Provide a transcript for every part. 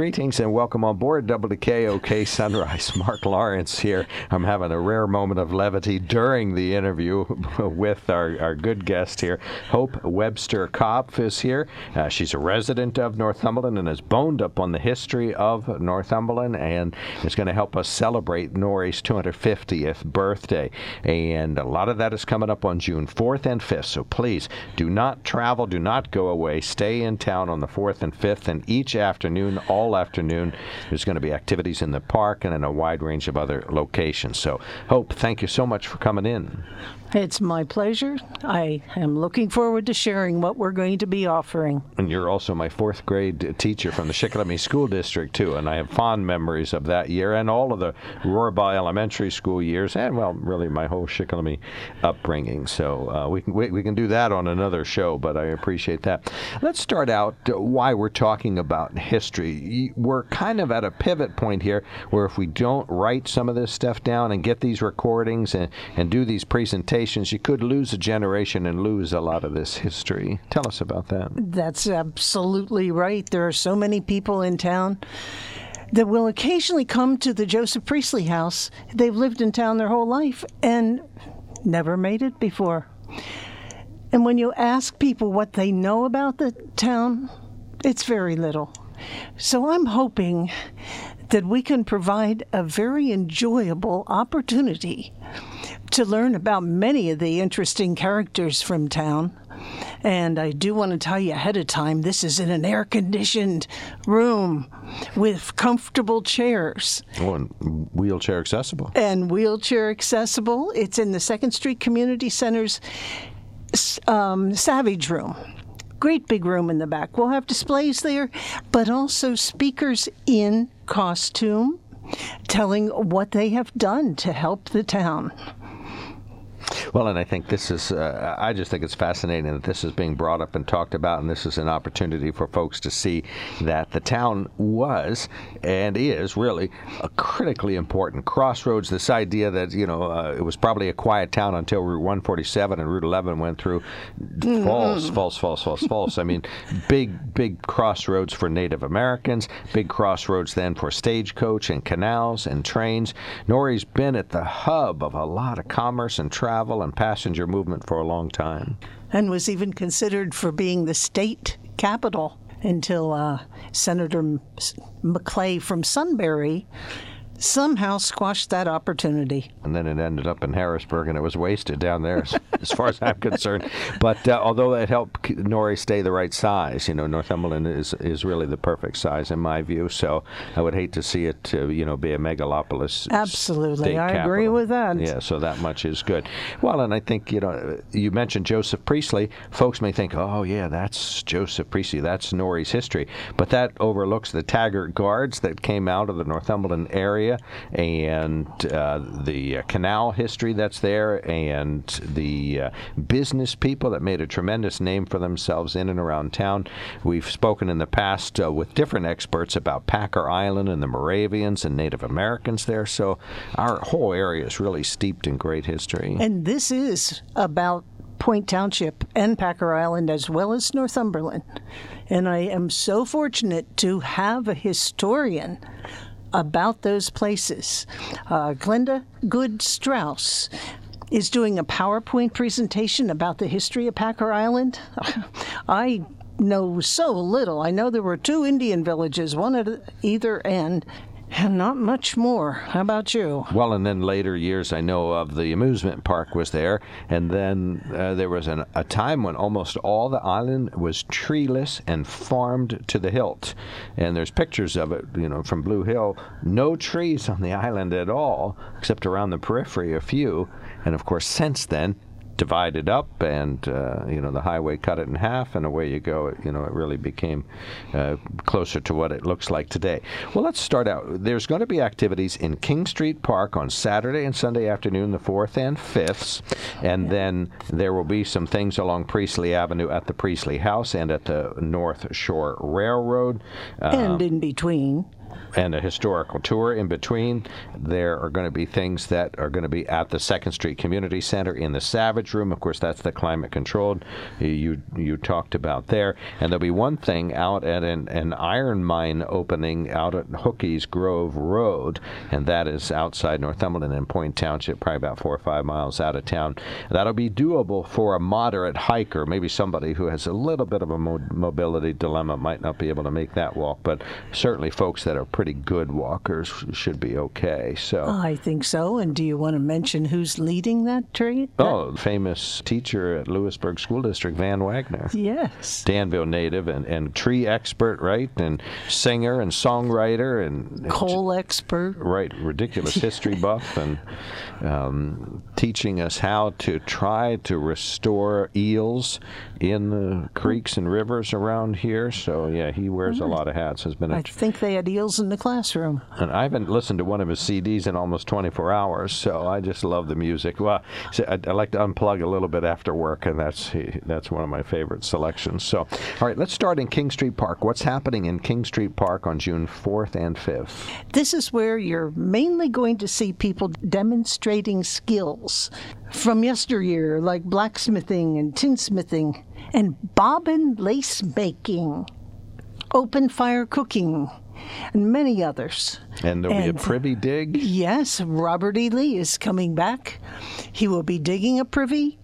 Greetings and welcome on board WKOK Sunrise. Mark Lawrence here. I'm having a rare moment of levity during the interview with our, our good guest here. Hope Webster Kopf is here. Uh, she's a resident of Northumberland and has boned up on the history of Northumberland and is going to help us celebrate Norrie's 250th birthday. And a lot of that is coming up on June 4th and 5th. So please do not travel, do not go away. Stay in town on the 4th and 5th, and each afternoon, all afternoon, there's going to be activities in the park and in a wide range of other locations. So, Hope, thank you so much for coming in. It's my pleasure. I am looking forward to sharing what we're going to be offering. And you're also my fourth grade teacher from the Shikellamy School District, too, and I have fond memories of that year and all of the Rorby Elementary School years, and, well, really my whole Shikellamy upbringing. So uh, we, can, we, we, can do that on another show, but I appreciate that. Let's start out why we're talking about history. We're kind of at a pivot point here where if we don't write some of this stuff down and get these recordings and, and do these presentations, you could lose a generation and lose a lot of this history. Tell us about that. That's absolutely right. There are so many people in town that will occasionally come to the Joseph Priestley house. They've lived in town their whole life and never made it before. And when you ask people what they know about the town, it's very little. So I'm hoping that we can provide a very enjoyable opportunity to learn about many of the interesting characters from town. And I do want to tell you ahead of time this is in an air conditioned room with comfortable chairs. Oh, and wheelchair accessible. And wheelchair accessible. It's in the Second Street Community Center's um, Savage Room. Great big room in the back. We'll have displays there, but also speakers in costume telling what they have done to help the town. Well, and I think this is, uh, I just think it's fascinating that this is being brought up and talked about, and this is an opportunity for folks to see that the town was and is really a critically important crossroads. This idea that, you know, uh, it was probably a quiet town until Route 147 and Route 11 went through. Mm-hmm. False, false, false, false, false. I mean, big, big crossroads for Native Americans, big crossroads then for stagecoach and canals and trains. Norrie's been at the hub of a lot of commerce and travel and passenger movement for a long time. And was even considered for being the state capital until uh, Senator Maclay from Sunbury somehow squashed that opportunity. And then it ended up in Harrisburg, and it was wasted down there, as far as I'm concerned. But uh, although it helped Norrie stay the right size, you know, Northumberland is is really the perfect size in my view. So I would hate to see it, uh, you know, be a megalopolis. Absolutely, I capital. agree with that. Yeah, so that much is good. Well, and I think you know, you mentioned Joseph Priestley. Folks may think, oh yeah, that's Joseph Priestley, that's Norrie's history, but that overlooks the Taggart Guards that came out of the Northumberland area area and uh, the canal history that's there and the uh, business people that made a tremendous name for themselves in and around town. We've spoken in the past uh, with different experts about Packer Island and the Moravians and Native Americans there. So our whole area is really steeped in great history. And this is about Point Township and Packer Island as well as Northumberland. And I am so fortunate to have a historian about those places. Uh, Glenda Good Strauss is doing a PowerPoint presentation about the history of Packer Island. I know so little. I know there were two Indian villages, one at either end, and not much more. How about you? Well, and then later years, I know of the amusement park was there, and then uh, there was an, a time when almost all the island was treeless and farmed to the hilt. And there's pictures of it, you know, from Blue Hill. No trees on the island at all, except around the periphery, a few. And of course, since then, divided up, and uh, you know the highway cut it in half, and away you go. You know, it really became uh, closer to what it looks like today. Well, let's start out. There's going to be activities in King Street Park on Saturday and Sunday afternoon, the fourth and 5th and then there will be some things along Priestley Avenue at the Priestley House and at the North Shore Railroad, um, and in between and a historical tour in between. There are going to be things that are going to be at the Second Street Community Center in the Savage Room. Of course, that's the climate controlled uh, you you talked about there. And there'll be one thing out at an, an iron mine opening out at Hookie's Grove Road, and that is outside Northumberland and Point Township, probably about four or five miles out of town. That'll be doable for a moderate hiker, maybe somebody who has a little bit of a mo- mobility dilemma might not be able to make that walk, but certainly folks that are pretty good walkers should be okay. So I think so. And do you want to mention who's leading that trade? Oh, famous teacher at Lewisburg School District, Van Wagner. Yes. Danville native and, and tree expert, right? And singer and songwriter and coal expert. Right, ridiculous history buff and um, teaching us how to try to restore eels in the creeks and rivers around here. So yeah, he wears a lot of hats. Has been. A I think they had eels in the classroom. and I haven't listened to one of his CDs in almost 24 hours, so I just love the music. Well, so I, I like to unplug a little bit after work, and that's that's one of my favorite selections. So, all right, let's start in King Street Park. What's happening in King Street Park on June 4th and 5th? This is where you're mainly going to see people demonstrating skills from yesteryear, like blacksmithing and tinsmithing, and bobbin lace making, open fire cooking, and many others. And there'll And- be a privy dig. Yes, Robert E. Lee is coming back. He will be digging a privy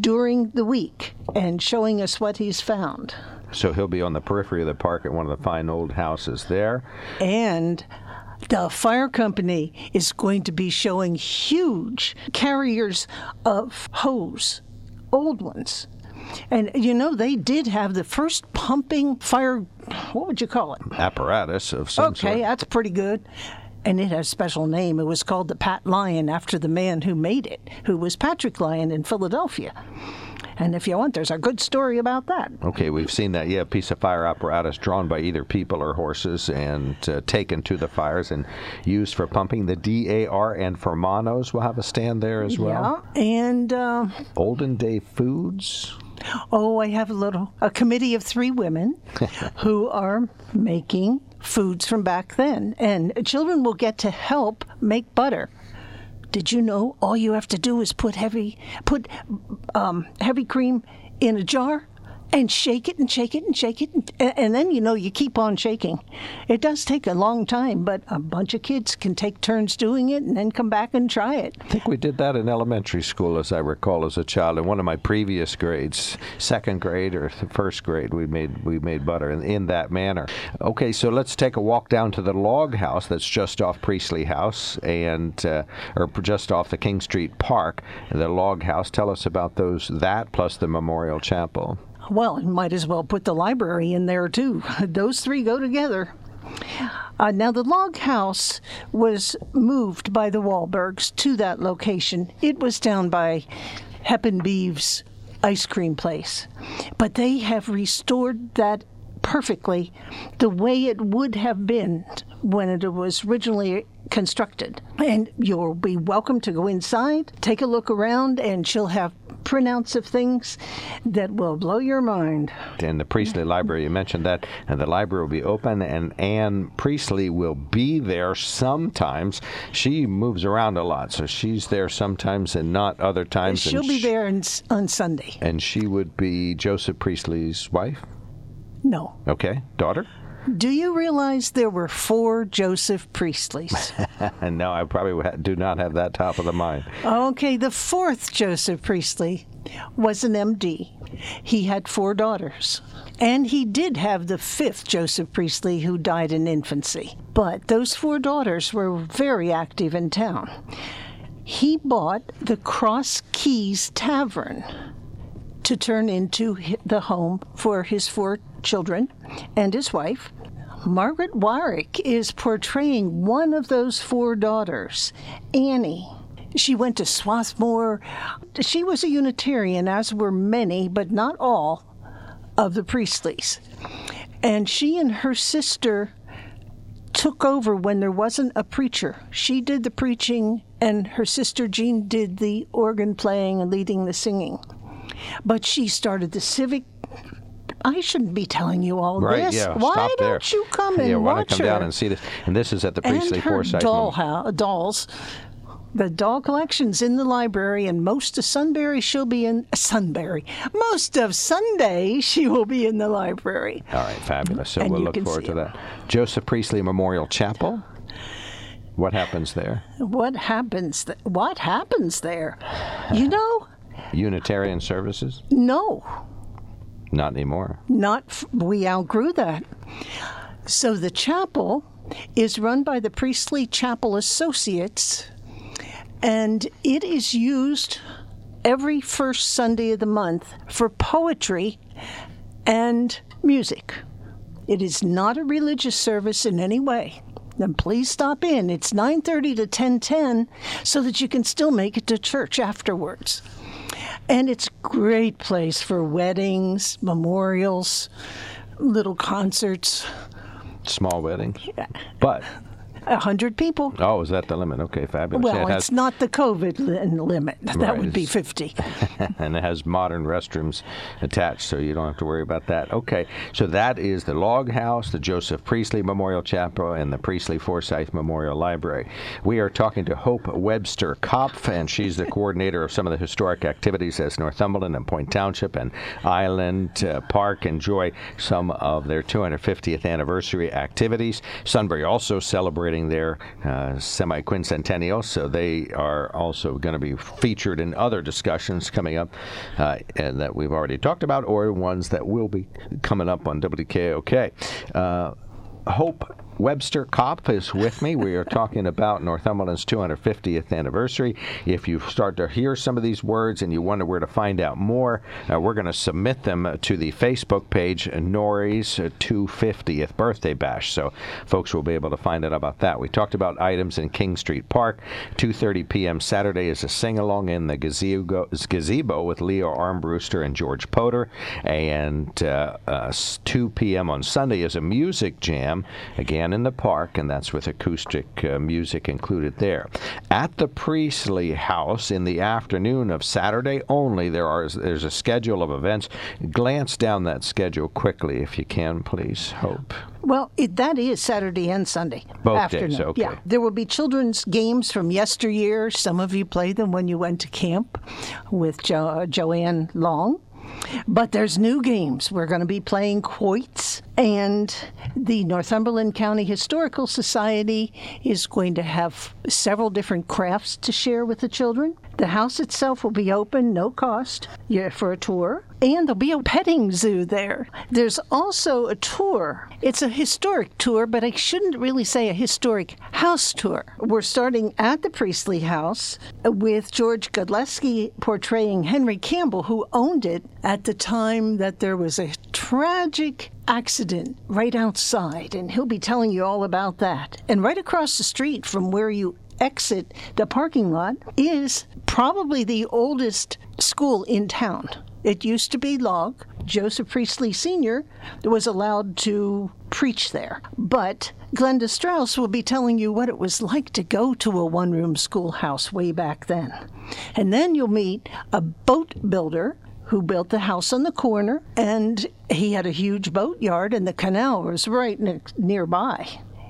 during the week and showing us what he's found. So he'll be on the periphery of the park at one of the fine old houses there. And the fire company is going to be showing huge carriers of hose, old ones. And you know, they did have the first pumping fire, what would you call it? Apparatus of some Okay, sort. Okay, that's pretty good. And it has a special name. It was called the Pat Lyon after the man who made it, who was Patrick Lyon in Philadelphia. And if you want, there's a good story about that. Okay, we've seen that. Yeah, a piece of fire apparatus drawn by either people or horses and uh, taken to the fires and used for pumping. The DAR and Fermanos will have a stand there as well. Yeah. And uh, Olden Day Foods. Oh, I have a little a committee of three women who are making foods from back then, and children will get to help make butter. Did you know all you have to do is put heavy put um, heavy cream in a jar and shake it and shake it and shake it and, and then you know you keep on shaking. It does take a long time, but a bunch of kids can take turns doing it and then come back and try it. I think we did that in elementary school, as I recall, as a child. In one of my previous grades, second grade or first grade, we made we made butter in, in that manner. Okay, so let's take a walk down to the log house that's just off Priestley House and uh, or just off the King Street Park. The log house. Tell us about those that plus the Memorial Chapel. Well, might as well put the library in there too. Those three go together. Uh, now, the log house was moved by the Wahlbergs to that location. It was down by Heppen Beeves ice cream place. But they have restored that perfectly the way it would have been when it was originally constructed. And you'll be welcome to go inside, take a look around, and she'll have printouts of things that will blow your mind. in the Priestley Library. You mentioned that, and the library will be open, and Anne Priestley will be there sometimes. She moves around a lot, so she's there sometimes and not other times. She'll and be sh- there on, s- on Sunday. And she would be Joseph Priestley's wife. No. Okay, daughter. Do you realize there were four Joseph Priestleys? No, I probably do not have that top of the mind. okay, the fourth Joseph Priestley was an MD. He had four daughters. And he did have the fifth Joseph Priestley who died in infancy. But those four daughters were very active in town. He bought the Cross Keys Tavern to turn into the home for his four children and his wife. Margaret Warwick is portraying one of those four daughters, Annie. She went to Swarthmore. She was a Unitarian, as were many, but not all, of the Priestleys. And she and her sister took over when there wasn't a preacher. She did the preaching, and her sister Jean did the organ playing and leading the singing. But she started the civic I shouldn't be telling you all Right, this. yeah. Why stop don't there. you come and yeah, why watch don't come her? down and see this? And this is at the Priestley Forsyth. doll Mem- hou- dolls. The doll collection's in the library, and most of Sunbury she'll be in Sunbury. Most of Sunday she will be in the library. All right, fabulous. So And we'll look forward to it. that. Joseph Priestley Memorial Chapel. What happens there? What happens? Th- what happens there? You know, Unitarian services? no, Not anymore. not we outgrew that. So the chapel is run by the Priestley Chapel Associates, and it is used every first Sunday of the month for poetry and music. It is not a religious service in any way. Then please stop in. It's 9:30 to 10:10 so that you can still make it to church afterwards. And it's a great place for weddings, memorials, little concerts. Small weddings. Yeah. But, A hundred people. oh, is that the limit? Okay, fabulous. Well, it has, it's not the COVID li- limit. That Right, would be 50. and it has modern restrooms attached, so you don't have to worry about that. Okay, so that is the Log House, the Joseph Priestley Memorial Chapel, and the Priestley Forsyth Memorial Library. We are talking to Hope Webster Kopf, and she's the coordinator of some of the historic activities as Northumberland and Point Township and Island uh, Park enjoy some of their 250th anniversary activities. Sunbury also celebrating their uh, semi quincentennial, so they are also going to be featured in other discussions coming up uh, and that we've already talked about, or ones that will be coming up on WKOK. Uh, Hope Webster Kopf is with me. We are talking about Northumberland's 250th anniversary. If you start to hear some of these words and you wonder where to find out more, uh, we're going to submit them uh, to the Facebook page, Nori's uh, 250th birthday bash. So folks will be able to find out about that. We talked about items in King Street Park. 2:30 p.m. Saturday is a sing-along in the gazebo, gazebo with Leo Armbruster and George Potter, and uh, uh, 2 p.m. on Sunday is a music jam again in the park, and that's with acoustic uh, music included there. At the Priestley House in the afternoon of Saturday only, there are there's a schedule of events. Glance down that schedule quickly if you can, please. Hope. Well, it, that is Saturday and Sunday Both days, afternoon. okay. Yeah, there will be children's games from yesteryear. Some of you played them when you went to camp with jo- Joanne Long. But there's new games. We're going to be playing quoits, and the Northumberland County Historical Society is going to have several different crafts to share with the children. The house itself will be open, no cost, for a tour, and there'll be a petting zoo there. There's also a tour. It's a historic tour, but I shouldn't really say a historic house tour. We're starting at the Priestley House with George Godleski portraying Henry Campbell, who owned it at the time that there was a tragic accident right outside, and he'll be telling you all about that. And right across the street from where you exit the parking lot is probably the oldest school in town. It used to be Log. Joseph Priestley Sr. was allowed to preach there. But Glenda Strauss will be telling you what it was like to go to a one room schoolhouse way back then. And then you'll meet a boat builder who built the house on the corner, and he had a huge boatyard, and the canal was right ne- nearby.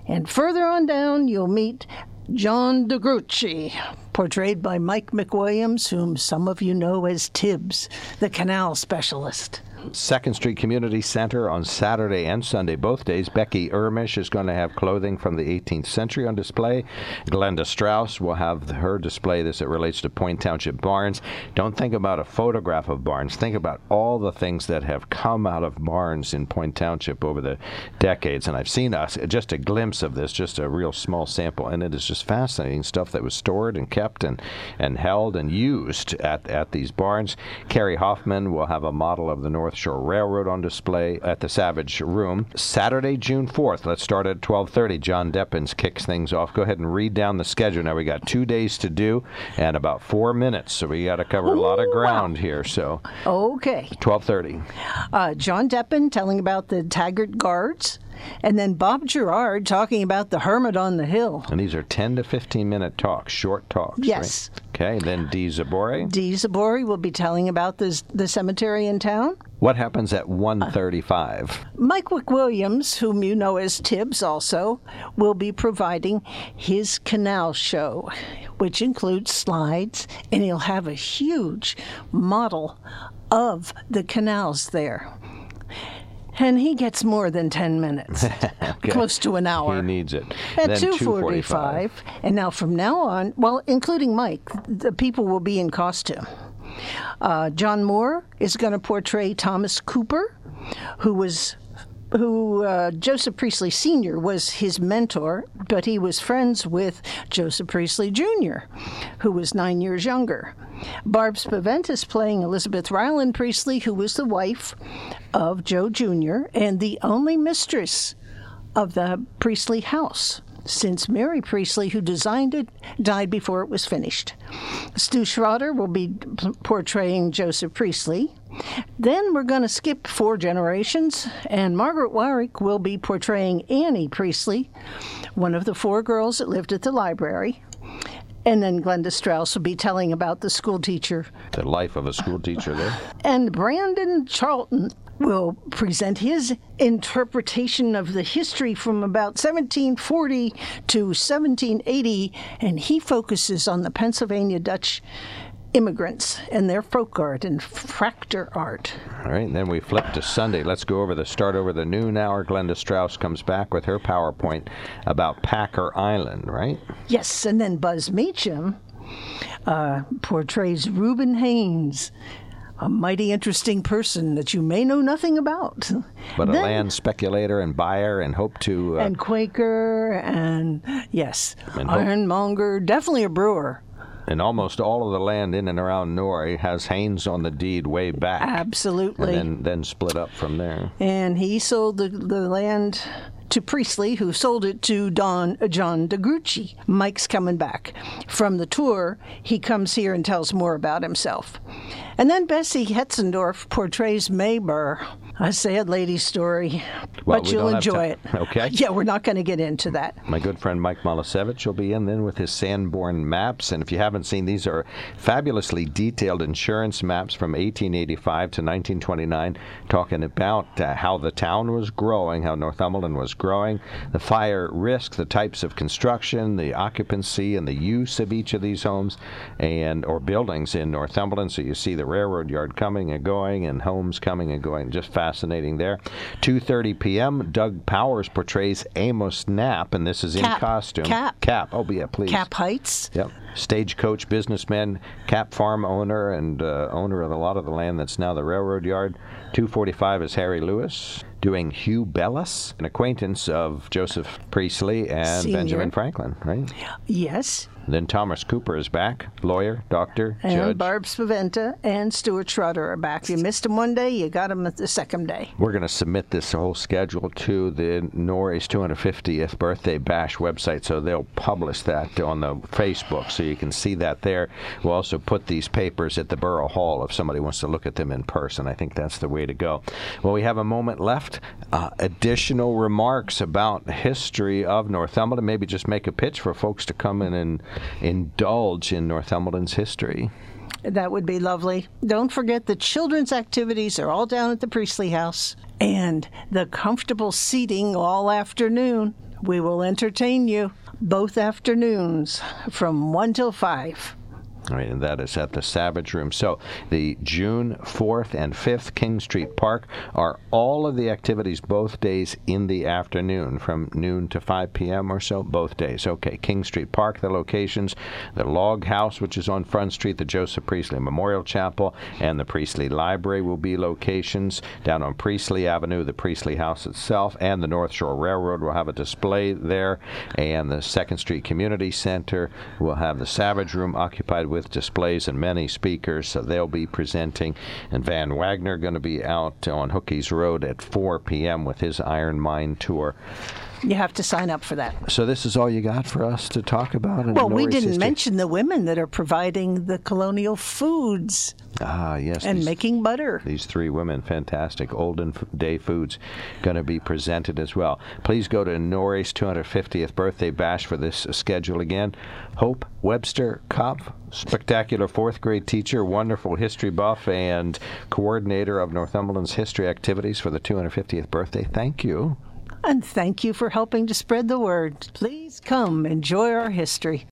And further on down, you'll meet John DeGrucci, portrayed by Mike McWilliams, whom some of you know as Tibbs, the canal specialist. Second Street Community Center on Saturday and Sunday, both days. Becky Ermish is going to have clothing from the 18th century on display. Glenda Strauss will have her display this it relates to Point Township barns. Don't think about a photograph of barns. Think about all the things that have come out of barns in Point Township over the decades. And I've seen us just a glimpse of this, just a real small sample, and it is just fascinating stuff that was stored and kept and, and held and used at, at these barns. Carrie Hoffman will have a model of the North Shore Railroad on display at the Savage Room. Saturday, June 4th. Let's start at 12:30. John Deppins kicks things off. Go ahead and read down the schedule. Now we got two days to do and about four minutes, so we got to cover a lot of wow. ground here. So Okay. 12:30. Uh, John Deppen telling about the Taggart Guards. And then Bob Gerard talking about the Hermit on the Hill. And these are 10 to 15 minute talks, short talks. Yes. Right? Okay, then Dee Zabori. Dee Zabori will be telling about the, the cemetery in town. What happens at 1:35? Mike McWilliams, whom you know as Tibbs also, will be providing his canal show, which includes slides, and he'll have a huge model of the canals there. And he gets more than 10 minutes, Okay. close to an hour. He needs it. At 2:45, and now from now on, well, including Mike, the people will be in costume. Uh, John Moore is going to portray Thomas Cooper, who was who uh, Joseph Priestley Sr. was his mentor, but he was friends with Joseph Priestley Jr., who was nine years younger. Barb Spaventis playing Elizabeth Ryland Priestley, who was the wife of Joe Jr. and the only mistress of the Priestley house, since Mary Priestley, who designed it, died before it was finished. Stu Schroeder will be portraying Joseph Priestley. Then we're going to skip four generations, and Margaret Warwick will be portraying Annie Priestley, one of the four girls that lived at the library. And then Glenda Strauss will be telling about the school teacher The life of a school teacher there. and Brandon Charlton will present his interpretation of the history from about 1740 to 1780, and he focuses on the Pennsylvania Dutch immigrants and their folk art and fraktur art. All right, and then we flip to Sunday. Let's go over the start over the noon hour. Glenda Strauss comes back with her PowerPoint about Packer Island, right? Yes, and then Buzz Meacham uh, portrays Reuben Haines. A mighty interesting person that you may know nothing about. But a land speculator and buyer and hope to. Uh, and Quaker and yes, And ironmonger, definitely a brewer. and almost all of the land in and around Norrie has Haines on the deed way back. Absolutely. And then, then split up from there. And he sold the, the land to Priestley, who sold it to Don uh, John DeGrucci. Mike's coming back from the tour. He comes here and tells more about himself. And then Bessie Hetzendorf portrays Mayburr, a sad lady story, Well, but you'll enjoy it. Okay. Yeah, we're not going to get into that. My good friend Mike Molisevich will be in then with his Sanborn maps. And if you haven't seen, these are fabulously detailed insurance maps from 1885 to 1929, talking about uh, how the town was growing, how Northumberland was growing, the fire risk, the types of construction, the occupancy, and the use of each of these homes and or buildings in Northumberland. So you see the railroad yard coming and going, and homes coming and going. Just fascinating there. 2:30 p.m. Doug Powers portrays Amos Knapp, and this is in costume. Cap. Cap. Oh, yeah, please. Cap Heights. Yep. Stagecoach businessman, Cap Farm owner, and uh, owner of a lot of the land that's now the railroad yard. 245 is Harry Lewis doing Hugh Bellis, an acquaintance of Joseph Priestley and Senior. Benjamin Franklin, right? Yes. Then Thomas Cooper is back, lawyer, doctor, And judge. Barb Spaventa and Stuart Schroeder are back. You missed them one day, you got them the second day. We're going to submit this whole schedule to the Norrie's 250th birthday bash website, so they'll publish that on the Facebook, so you can see that there. We'll also put these papers at the Borough Hall if somebody wants to look at them in person. I think that's the way to go. Well, we have a moment left. Uh, additional remarks about history of Northumberland. Maybe just make a pitch for folks to come in and indulge in Northumberland's history. That would be lovely. Don't forget the children's activities are all down at the Priestley House and the comfortable seating all afternoon. We will entertain you both afternoons from 1 till 5. All right, and that is at the Savage Room. So the June 4th and 5th King Street Park are all of the activities both days in the afternoon from noon to 5 p.m. or so, both days. Okay, King Street Park, the locations, the Log House, which is on Front Street, the Joseph Priestley Memorial Chapel, and the Priestley Library will be locations. Down on Priestley Avenue, the Priestley House itself, and the North Shore Railroad will have a display there, and the Second Street Community Center will have the Savage Room occupied with displays and many speakers. So they'll be presenting, and Van Wagner going to be out on Hookies Road at 4 p.m. with his Iron Mine tour. You have to sign up for that. So this is all you got for us to talk about? Well, we didn't history? mention the women that are providing the colonial foods Ah, yes. and these- making butter. These three women, fantastic olden day foods, going to be presented as well. Please go to Nori's 250th birthday bash for this schedule again. Hope Webster Kopf, spectacular fourth grade teacher, wonderful history buff, and coordinator of Northumberland's history activities for the 250th birthday. Thank you. And thank you for helping to spread the word. Please come enjoy our history.